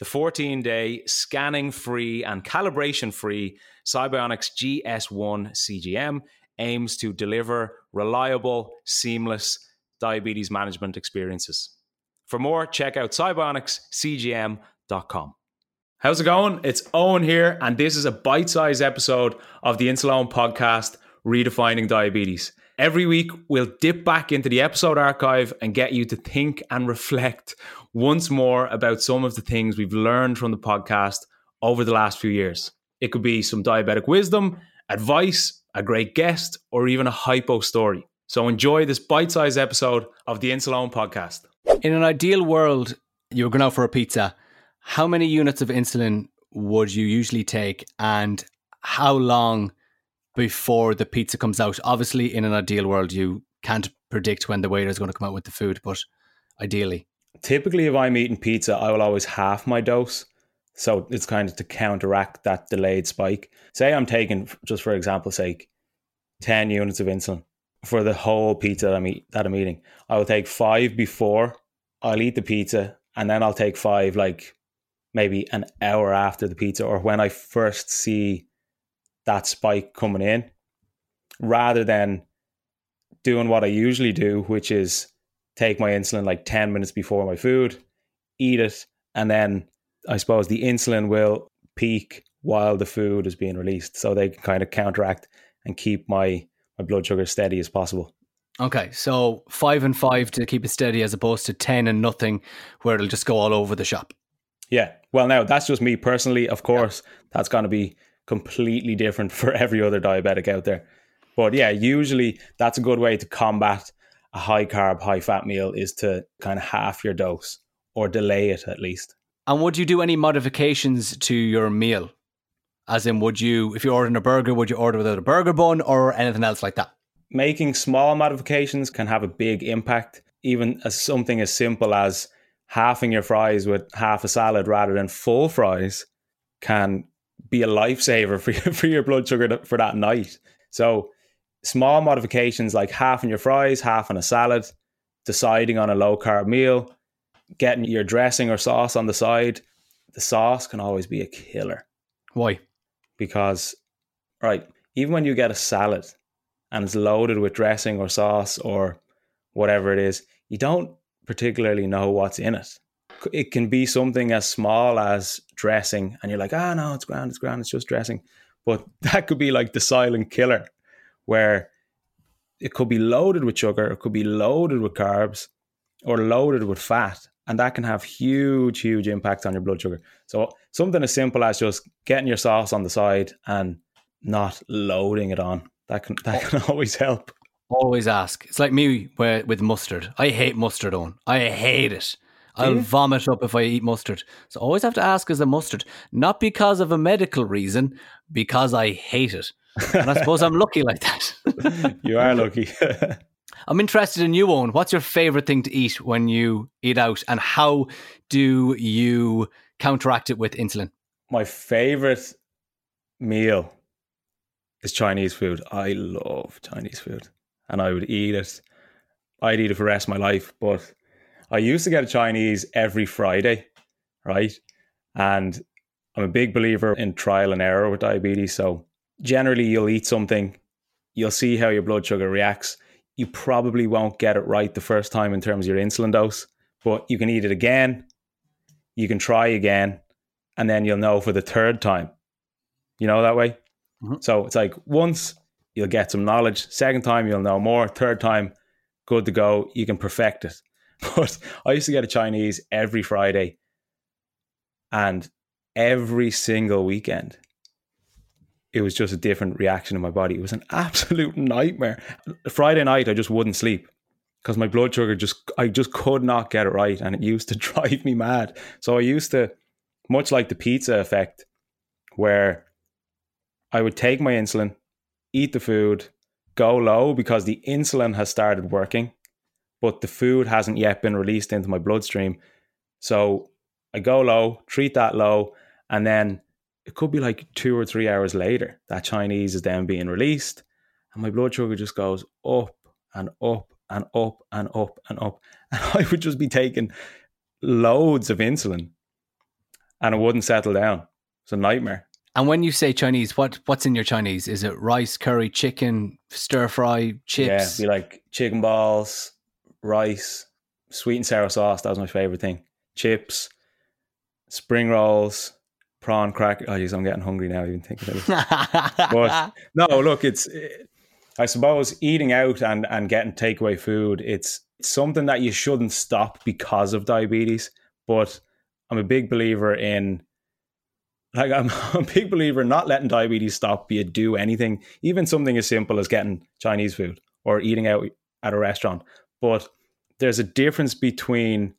The 14 day scanning free and calibration free Sibionics GS1 CGM aims to deliver reliable, seamless diabetes management experiences. For more, check out cybionicscgm.com. How's it going? It's Eoin here, and this is a bite sized episode of the Insuleoin podcast, Redefining Diabetes. Every week, we'll dip back into the episode archive and get you to think and reflect once more about some of the things we've learned from the podcast over the last few years. It could be some diabetic wisdom, advice, a great guest, or even a hypo story. So enjoy this bite sized episode of the Insuleoin podcast. In an ideal world, you were going out for a pizza how many units of insulin would you usually take and how long before the pizza comes out? Obviously, in an ideal world, you can't predict when the waiter is going to come out with the food, but ideally. Typically, if I'm eating pizza, I will always half my dose. So it's kind of to counteract that delayed spike. Say I'm taking, just for example's sake, 10 units of insulin for the whole pizza that I'm, eat, that I'm eating. I will take five before I'll eat the pizza, and then I'll take five like maybe an hour after the pizza or when I first see that spike coming in, rather than doing what I usually do, which is take my insulin like 10 minutes before my food, eat it, and then I suppose the insulin will peak while the food is being released. So they can kind of counteract and keep my, my blood sugar steady as possible. Okay, so five and five to keep it steady as opposed to 10 and nothing where it'll just go all over the shop. Yeah. Well, now that's just me personally. Of course, yeah. that's going to be completely different for every other diabetic out there. But yeah, usually that's a good way to combat a high carb, high fat meal is to kind of half your dose or delay it at least. And would you do any modifications to your meal? As in, would you, if you're ordering a burger, would you order without a burger bun or anything else like that? Making small modifications can have a big impact, even as something as simple as halving your fries with half a salad rather than full fries can be a lifesaver for your, for your blood sugar for that night. So small modifications like half in your fries, half in a salad, deciding on a low carb meal, getting your dressing or sauce on the side. The sauce can always be a killer. Why? Because, right, even when you get a salad and it's loaded with dressing or sauce or whatever it is, you don't particularly know what's in it. It can be something as small as dressing, and you're like, ah, oh, no, it's grand, it's grand, it's just dressing. But that could be like the silent killer, where it could be loaded with sugar, it could be loaded with carbs, or loaded with fat, and that can have huge, huge impact on your blood sugar. So something as simple as just getting your sauce on the side and not loading it on that can that can always help. Always ask. It's like me with mustard. I hate mustard on. I hate it. I'll hmm? vomit up if I eat mustard. So I always have to ask is the mustard. Not because of a medical reason, because I hate it. And I suppose I'm lucky like that. you are lucky. I'm interested in you, Eoin. What's your favorite thing to eat when you eat out, and how do you counteract it with insulin? My favorite meal is Chinese food. I love Chinese food and I would eat it. I'd eat it for the rest of my life. But I used to get a Chinese every Friday, right? And I'm a big believer in trial and error with diabetes. So generally, you'll eat something, you'll see how your blood sugar reacts. You probably won't get it right the first time in terms of your insulin dose, but you can eat it again. You can try again, and then you'll know for the third time. You know that way? Mm-hmm. So it's like once you'll get some knowledge. Second time, you'll know more. Third time, good to go. You can perfect it. But I used to get a Chinese every Friday and every single weekend. It was just a different reaction in my body. It was an absolute nightmare. Friday night, I just wouldn't sleep because my blood sugar just, I just could not get it right. And it used to drive me mad. So I used to, much like the pizza effect, where I would take my insulin, eat the food, go low because the insulin has started working, but the food hasn't yet been released into my bloodstream. So I go low, treat that low, and then it could be like two or three hours later that Chinese is then being released, and my blood sugar just goes up and up and up and up and up. And I would just be taking loads of insulin and it wouldn't settle down. It's a nightmare. And when you say Chinese, what what's in your Chinese? Is it rice, curry, chicken, stir fry, chips? Yeah, be like chicken balls, rice, sweet and sour sauce. That was my favorite thing. Chips, spring rolls, prawn cracker. Oh, jeez, I'm getting hungry now. Even thinking about it. but no, look, it's. I suppose eating out and and getting takeaway food. It's, it's something that you shouldn't stop because of diabetes. But I'm a big believer in like I'm a big believer in not letting diabetes stop you do anything, even something as simple as getting Chinese food or eating out at a restaurant. But there's a difference between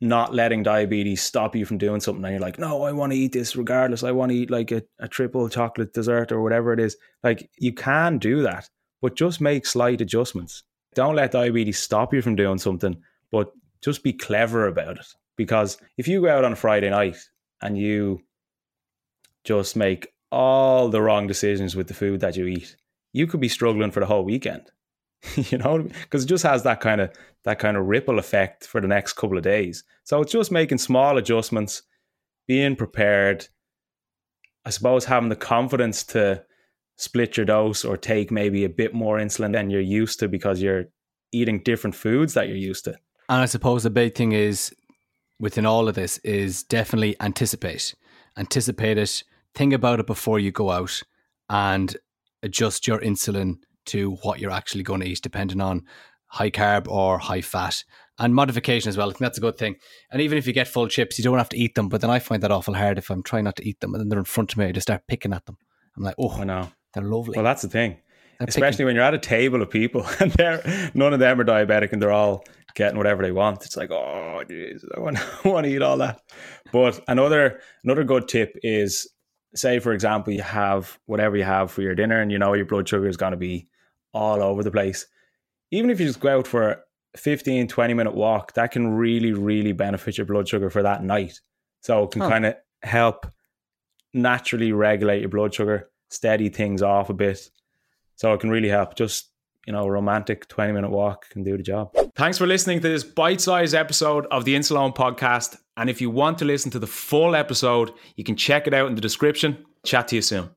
not letting diabetes stop you from doing something and you're like, no, I want to eat this regardless. I want to eat like a, a triple chocolate dessert or whatever it is. Like you can do that, but just make slight adjustments. Don't let diabetes stop you from doing something, but just be clever about it. Because if you go out on a Friday night and you just make all the wrong decisions with the food that you eat, you could be struggling for the whole weekend. you know, because it just has that kind of that kind of ripple effect for the next couple of days. So it's just making small adjustments, being prepared. I suppose having the confidence to split your dose or take maybe a bit more insulin than you're used to because you're eating different foods that you're used to. And I suppose the big thing is within all of this is definitely anticipate. Anticipate it think about it before you go out and adjust your insulin to what you're actually going to eat, depending on high carb or high fat. And modification as well. I think that's a good thing. And even if you get full chips, you don't have to eat them. But then I find that awful hard if I'm trying not to eat them and then they're in front of me, I just start picking at them. I'm like, oh, I know. They're lovely. Well, that's the thing. They're Especially picking. when you're at a table of people and they're none of them are diabetic and they're all getting whatever they want. It's like, oh, geez, I want, I want to eat all that. But another another good tip is say for example you have whatever you have for your dinner and you know your blood sugar is going to be all over the place even if you just go out for a 15 20 minute walk that can really really benefit your blood sugar for that night so it can kind of help naturally regulate your blood sugar steady things off a bit so it can really help just you know, a romantic 20 minute walk can do the job. Thanks for listening to this bite sized episode of the Insuleoin podcast. And if you want to listen to the full episode, you can check it out in the description. Chat to you soon.